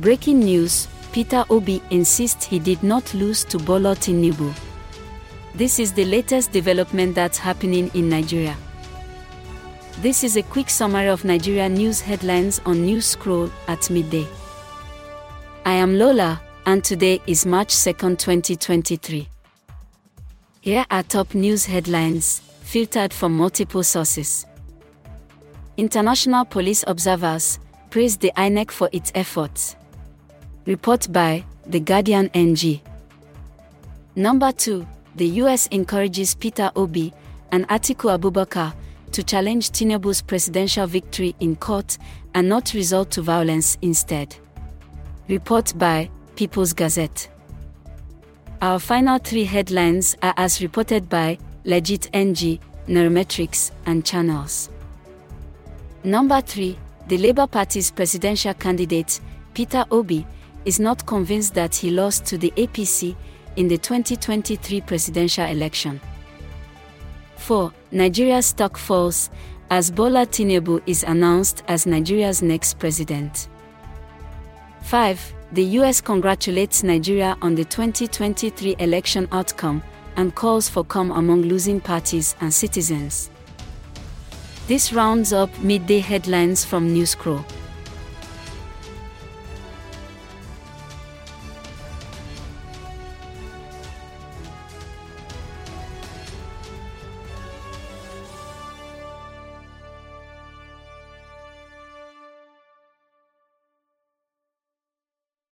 Breaking news Peter Obi insists he did not lose to Bola Tinubu. This is the latest development that's happening in Nigeria. This is a quick summary of Nigeria news headlines on News Scroll at midday. I am Lola, and today is March 2nd, 2023. Here are top news headlines, filtered from multiple sources. International police observers praised the INEC for its efforts. Report by The Guardian NG. Number 2. The US encourages Peter Obi and Atiku Abubakar to challenge Tinubu's presidential victory in court and not resort to violence instead. Report by People's Gazette. Our final three headlines are as reported by Legit NG, Nairametrics, and Channels. Number 3. The Labour Party's presidential candidate, Peter Obi, is not convinced that he lost to the APC in the 2023 presidential election. 4. Nigeria's stock falls as Bola Tinubu is announced as Nigeria's next president. 5. The US congratulates Nigeria on the 2023 election outcome and calls for calm among losing parties and citizens. This rounds up midday headlines from Newscroll.